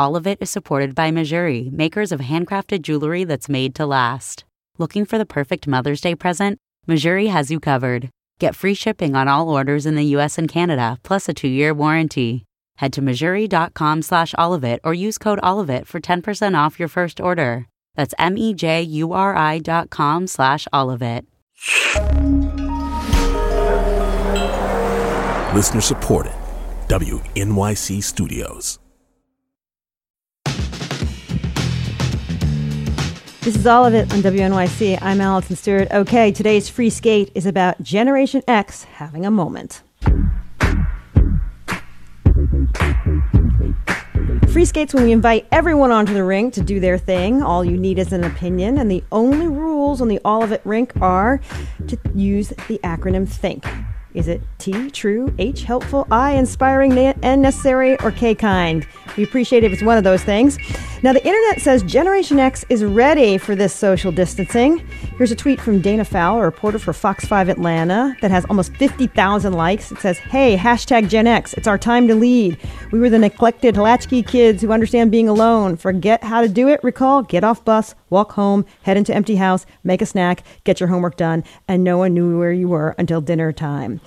All of it is supported by Mejuri, makers of handcrafted jewelry that's made to last. Looking for the perfect Mother's Day present? Mejuri has you covered. Get free shipping on all orders in the US and Canada, plus a two-year warranty. Head to mejuri.com slash allofit or use code allofit for 10% off your first order. That's M-E-J-U-R-I dot com slash allofit. Listener supported. WNYC Studios. This is all of it on WNYC. I'm Allison Stewart. Okay, today's free skate is about Generation X having a moment. Free skates when we invite everyone onto the rink to do their thing. All you need is an opinion, and the only rules on the All of It rink are to use the acronym THINK. Is it T, true, H, helpful, I, inspiring, N, necessary, or K, kind? We appreciate if it's one of those things. Now, the internet says Generation X is ready for this social distancing. Here's a tweet from Dana Fowle, a reporter for Fox 5 Atlanta, that has almost 50,000 likes. It says, Hey, hashtag Gen X, it's our time to lead. We were the neglected latchkey kids who understand being alone. Forget how to do it. Recall, get off bus, walk home, head into empty house, make a snack, get your homework done, and no one knew where you were until dinner time.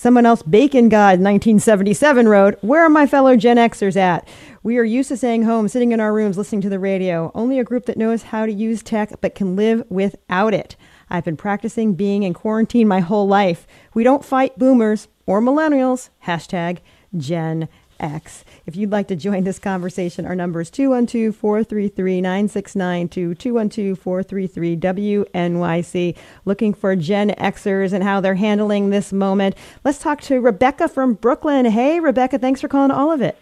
Someone else, Bacon God 1977, wrote, Where are my fellow Gen Xers at? We are used to staying home, sitting in our rooms, listening to the radio. Only a group that knows how to use tech but can live without it. I've been practicing being in quarantine my whole life. We don't fight boomers or millennials. Hashtag Gen X. If you'd like to join this conversation, our number is 212 433 9692, 212 433 WNYC. Looking for Gen Xers and how they're handling this moment. Let's talk to Rebecca from Brooklyn. Hey, Rebecca, thanks for calling all of it.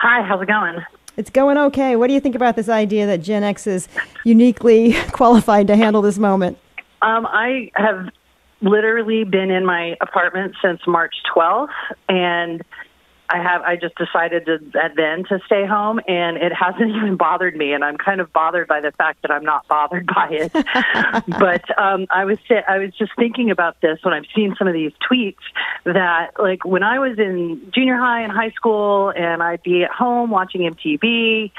Hi, how's it going? It's going okay. What do you think about this idea that Gen X is uniquely qualified to handle this moment? Um, I have literally been in my apartment since March 12th, and I have I just decided to then to stay home and it hasn't even bothered me and I'm kind of bothered by the fact that I'm not bothered by it. but um I was I was just thinking about this when I've seen some of these tweets that like when I was in junior high and high school and I'd be at home watching MTV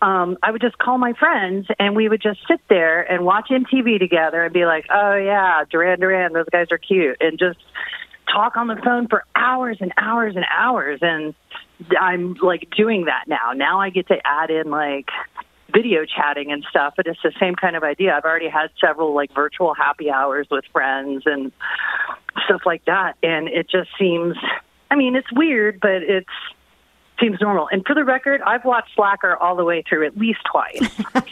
um I would just call my friends and we would just sit there and watch MTV together and be like, "Oh yeah, Duran Duran, those guys are cute." And just talk on the phone for hours and hours and hours and I'm like doing that now. Now I get to add in like video chatting and stuff, but it's the same kind of idea. I've already had several like virtual happy hours with friends and stuff like that and it just seems I mean, it's weird, but it's seems normal. And for the record, I've watched Slacker all the way through at least twice.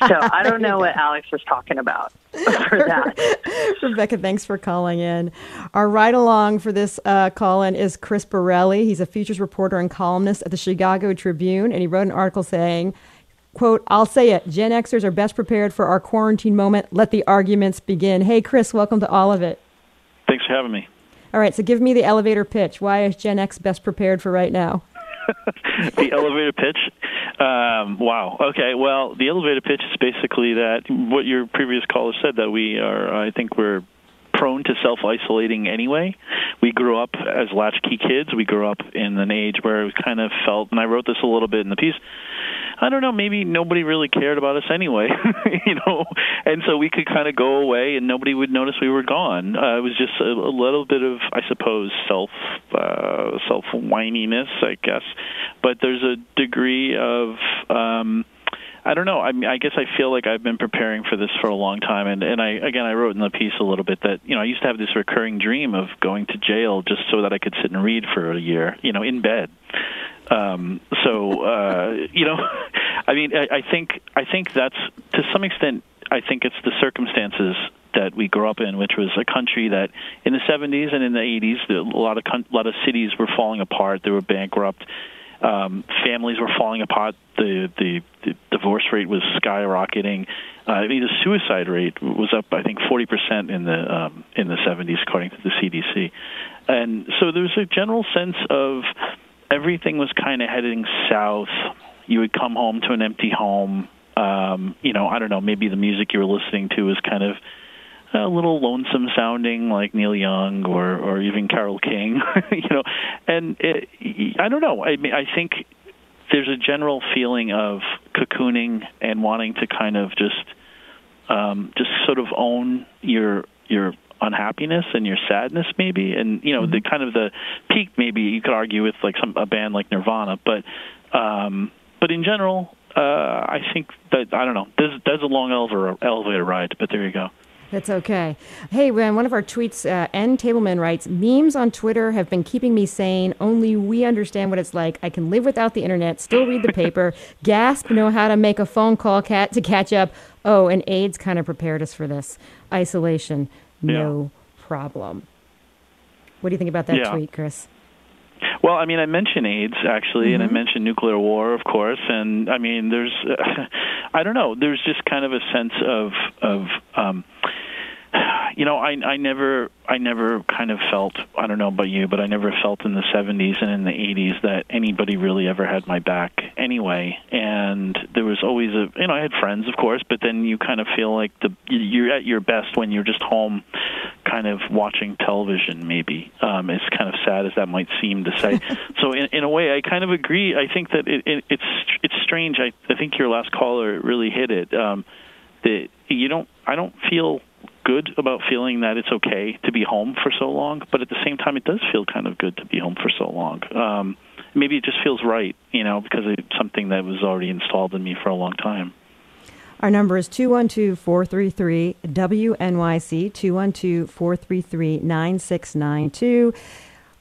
So I don't know what Alex was talking about for that. Rebecca, thanks for calling in. Our ride along for this uh, call in is Chris Borelli. He's a features reporter and columnist at the Chicago Tribune, and he wrote an article saying, quote, I'll say it, Gen Xers are best prepared for our quarantine moment. Let the arguments begin. Hey, Chris, welcome to all of it. Thanks for having me. All right, so give me the elevator pitch. Why is Gen X best prepared for right now? the elevator pitch. Um, wow. Okay. Well, the elevator pitch is basically that what your previous caller said that we are. I think we're prone to self isolating anyway. We grew up as latchkey kids. We grew up in an age where we kind of felt, and I wrote this a little bit in the piece. I don't know, maybe nobody really cared about us anyway, you know, and so we could kind of go away and nobody would notice we were gone. Uh, it was just a, a little bit of, I suppose, self uh, self whininess, I guess, but there's a degree of um, I don't know. I mean, I guess I feel like I've been preparing for this for a long time, and and I again I wrote in the piece a little bit that you know I used to have this recurring dream of going to jail just so that I could sit and read for a year, you know, in bed. Um, so uh, you know, I mean, I, I think I think that's to some extent. I think it's the circumstances that we grew up in, which was a country that in the 70s and in the 80s, a lot of a lot of cities were falling apart. They were bankrupt um, families were falling apart. The, the the divorce rate was skyrocketing. Uh, I mean, the suicide rate was up, I think, 40 percent in the um, in the 70s, according to the CDC. And so there was a general sense of everything was kind of heading south. You would come home to an empty home. Um, you know, I don't know. Maybe the music you were listening to was kind of a little lonesome sounding like Neil Young or or even Carole King, you know. And it, I don't know. I mean, I think there's a general feeling of cocooning and wanting to kind of just um, just sort of own your your unhappiness and your sadness maybe and you know mm-hmm. the kind of the peak maybe you could argue with like some a band like Nirvana but um but in general uh I think that I don't know there's there's a long elevator elevator ride but there you go that's okay. Hey, when one of our tweets, uh, N. Tableman writes, memes on Twitter have been keeping me sane. Only we understand what it's like. I can live without the internet, still read the paper, gasp, know how to make a phone call cat to catch up. Oh, and AIDS kind of prepared us for this. Isolation, no problem. What do you think about that tweet, Chris? Well, I mean, I mentioned AIDS actually, mm-hmm. and I mm-hmm. mentioned nuclear war, of course, and I mean, there's, uh, I don't know, there's just kind of a sense of of um, you know, I I never I never kind of felt I don't know about you, but I never felt in the 70s and in the 80s that anybody really ever had my back anyway. And there was always a you know I had friends, of course, but then you kind of feel like the you're at your best when you're just home, kind of watching television. Maybe um, as kind of sad as that might seem to say. so in in a way, I kind of agree. I think that it, it, it's it's strange. I I think your last caller really hit it. Um, that you don't I don't feel good about feeling that it's okay to be home for so long, but at the same time, it does feel kind of good to be home for so long. Um, maybe it just feels right, you know, because it's something that was already installed in me for a long time. Our number is 212 433 WNYC, 212 433 9692.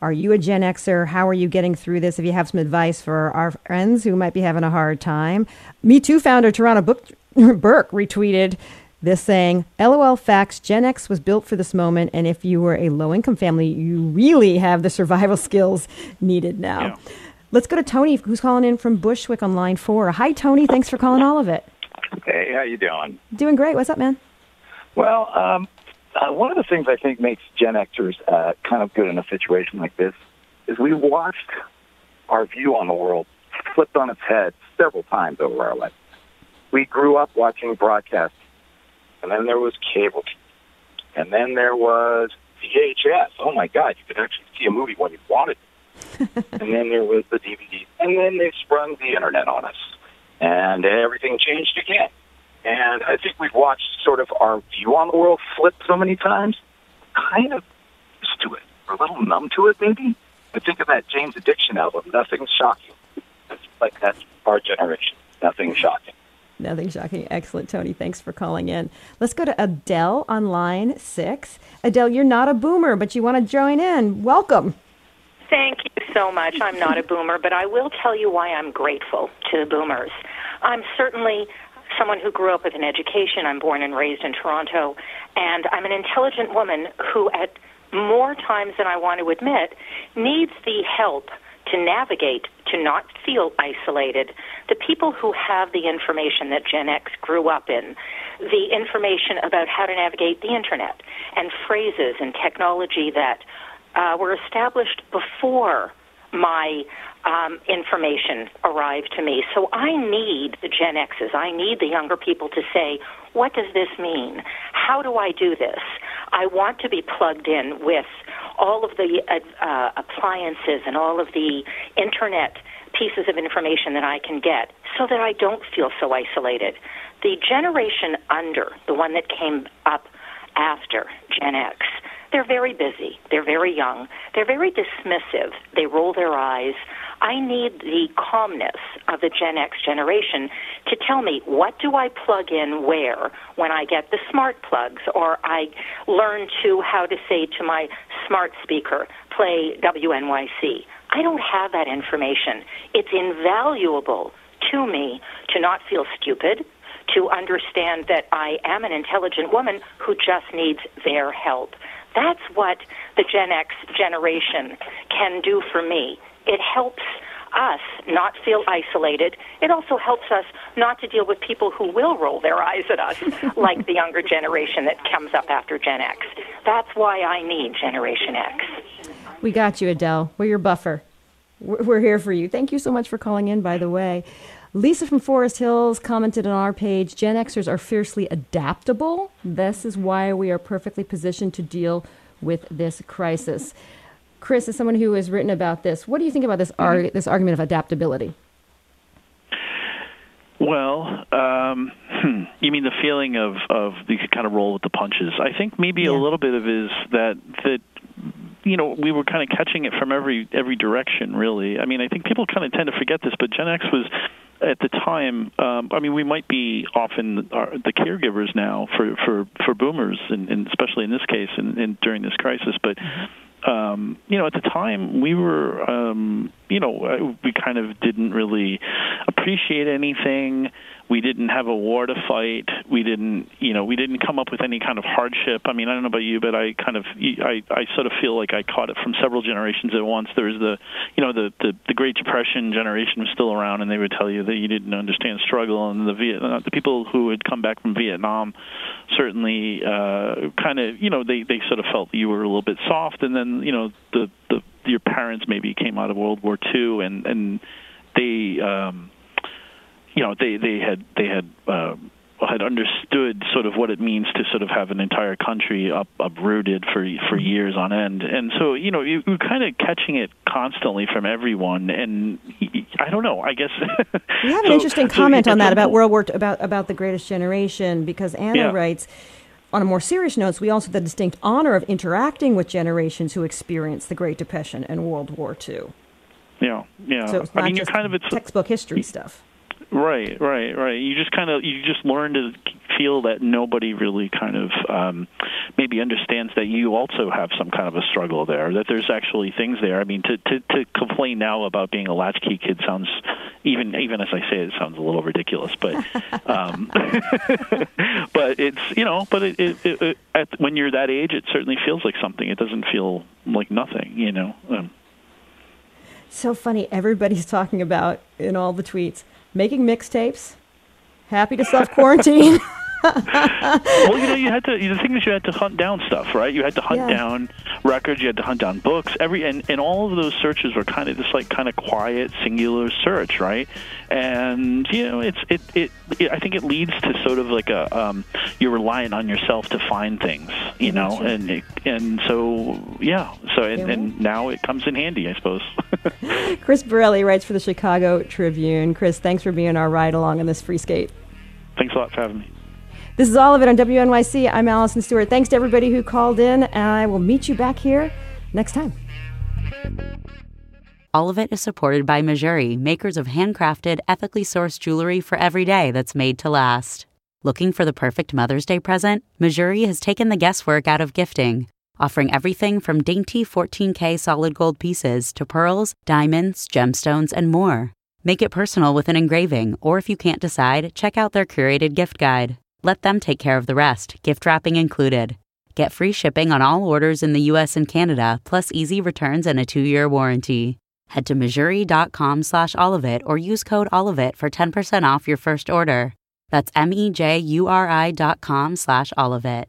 Are you a Gen Xer? How are you getting through this? If you have some advice for our friends who might be having a hard time. Me Too founder Book, Burke retweeted this saying, LOL facts, Gen X was built for this moment, and if you were a low income family, you really have the survival skills needed now. Yeah. Let's go to Tony, who's calling in from Bushwick on line four. Hi, Tony. Thanks for calling all of it. Hey, how you doing? Doing great. What's up, man? Well, um, uh, one of the things I think makes Gen Xers uh, kind of good in a situation like this is we watched our view on the world flipped on its head several times over our life. We grew up watching broadcast and then there was cable, and then there was VHS. Oh my God, you could actually see a movie when you wanted. and then there was the DVD, and then they sprung the internet on us, and everything changed again. And I think we've watched sort of our view on the world flip so many times, kind of used to it, or a little numb to it, maybe. I think of that Jane's Addiction album, Nothing's Shocking. It's like that's our generation. Nothing's shocking. Nothing shocking. Excellent, Tony. Thanks for calling in. Let's go to Adele on line six. Adele, you're not a boomer, but you want to join in. Welcome. Thank you so much. I'm not a boomer, but I will tell you why I'm grateful to the boomers. I'm certainly someone who grew up with an education. I'm born and raised in Toronto, and I'm an intelligent woman who, at more times than I want to admit, needs the help to navigate, to not feel isolated. The people who have the information that Gen X grew up in, the information about how to navigate the internet, and phrases and technology that uh, were established before my um, information arrived to me. So I need the Gen X's, I need the younger people to say, what does this mean? How do I do this? I want to be plugged in with all of the uh, uh, appliances and all of the internet pieces of information that I can get so that I don't feel so isolated. The generation under, the one that came up after Gen X, they're very busy. They're very young. They're very dismissive. They roll their eyes. I need the calmness of the Gen X generation to tell me what do I plug in where when I get the smart plugs or I learn to how to say to my smart speaker, play WNYC. I don't have that information. It's invaluable to me to not feel stupid, to understand that I am an intelligent woman who just needs their help. That's what the Gen X generation can do for me. It helps us not feel isolated. It also helps us not to deal with people who will roll their eyes at us, like the younger generation that comes up after Gen X. That's why I need Generation X. We got you, Adele. We're your buffer. We're here for you. Thank you so much for calling in, by the way. Lisa from Forest Hills commented on our page Gen Xers are fiercely adaptable. This is why we are perfectly positioned to deal with this crisis. Chris, as someone who has written about this, what do you think about this, mm-hmm. this argument of adaptability? Well, um, hmm, you mean the feeling of of you could kind of roll with the punches? I think maybe yeah. a little bit of is that that you know we were kind of catching it from every every direction really i mean i think people kind of tend to forget this but gen x was at the time um i mean we might be often our, the caregivers now for for for boomers and, and especially in this case and, and during this crisis but mm-hmm um, you know, at the time we were, um, you know, we kind of didn't really appreciate anything we didn't have a war to fight. We didn't, you know, we didn't come up with any kind of hardship. I mean, I don't know about you, but I kind of, I, I sort of feel like I caught it from several generations at once. There was the, you know, the, the the Great Depression generation was still around, and they would tell you that you didn't understand struggle, and the Vietnam, the people who had come back from Vietnam, certainly, uh, kind of, you know, they they sort of felt you were a little bit soft, and then, you know, the the your parents maybe came out of World War II, and and they. um you know they they had they had uh, had understood sort of what it means to sort of have an entire country up uprooted for for years on end, and so you know you, you're kind of catching it constantly from everyone, and I don't know. I guess we have an so, interesting comment so on that about World War about about the Greatest Generation because Anna yeah. writes. On a more serious note, we also have the distinct honor of interacting with generations who experienced the Great Depression and World War II. Yeah, yeah. So it's not I mean, just kind of it's textbook history stuff. Right, right, right. You just kind of you just learn to feel that nobody really kind of um, maybe understands that you also have some kind of a struggle there. That there's actually things there. I mean, to to, to complain now about being a latchkey kid sounds even even as I say it sounds a little ridiculous. But um, but it's you know, but it, it, it, it at, when you're that age, it certainly feels like something. It doesn't feel like nothing. You know. Um, so funny. Everybody's talking about in all the tweets making mixtapes, happy to self quarantine. well, you know, you had to. The thing is, you had to hunt down stuff, right? You had to hunt yeah. down records. You had to hunt down books. Every and, and all of those searches were kind of just like kind of quiet, singular search, right? And you know, it's it, it it. I think it leads to sort of like a um, you're relying on yourself to find things, you know, and it, and so yeah. So and, and now it comes in handy, I suppose. Chris Borelli writes for the Chicago Tribune. Chris, thanks for being our ride along in this free skate. Thanks a lot for having me. This is all of it on WNYC. I'm Allison Stewart. Thanks to everybody who called in, and I will meet you back here next time. All of it is supported by Mejuri, makers of handcrafted, ethically sourced jewelry for every day that's made to last. Looking for the perfect Mother's Day present? Mejuri has taken the guesswork out of gifting, offering everything from dainty 14K solid gold pieces to pearls, diamonds, gemstones, and more. Make it personal with an engraving, or if you can't decide, check out their curated gift guide. Let them take care of the rest, gift wrapping included. Get free shipping on all orders in the US and Canada, plus easy returns and a two-year warranty. Head to Mejuri.com slash allofit or use code allofit for 10% off your first order. That's M-E-J-U-R-I dot com slash allofit.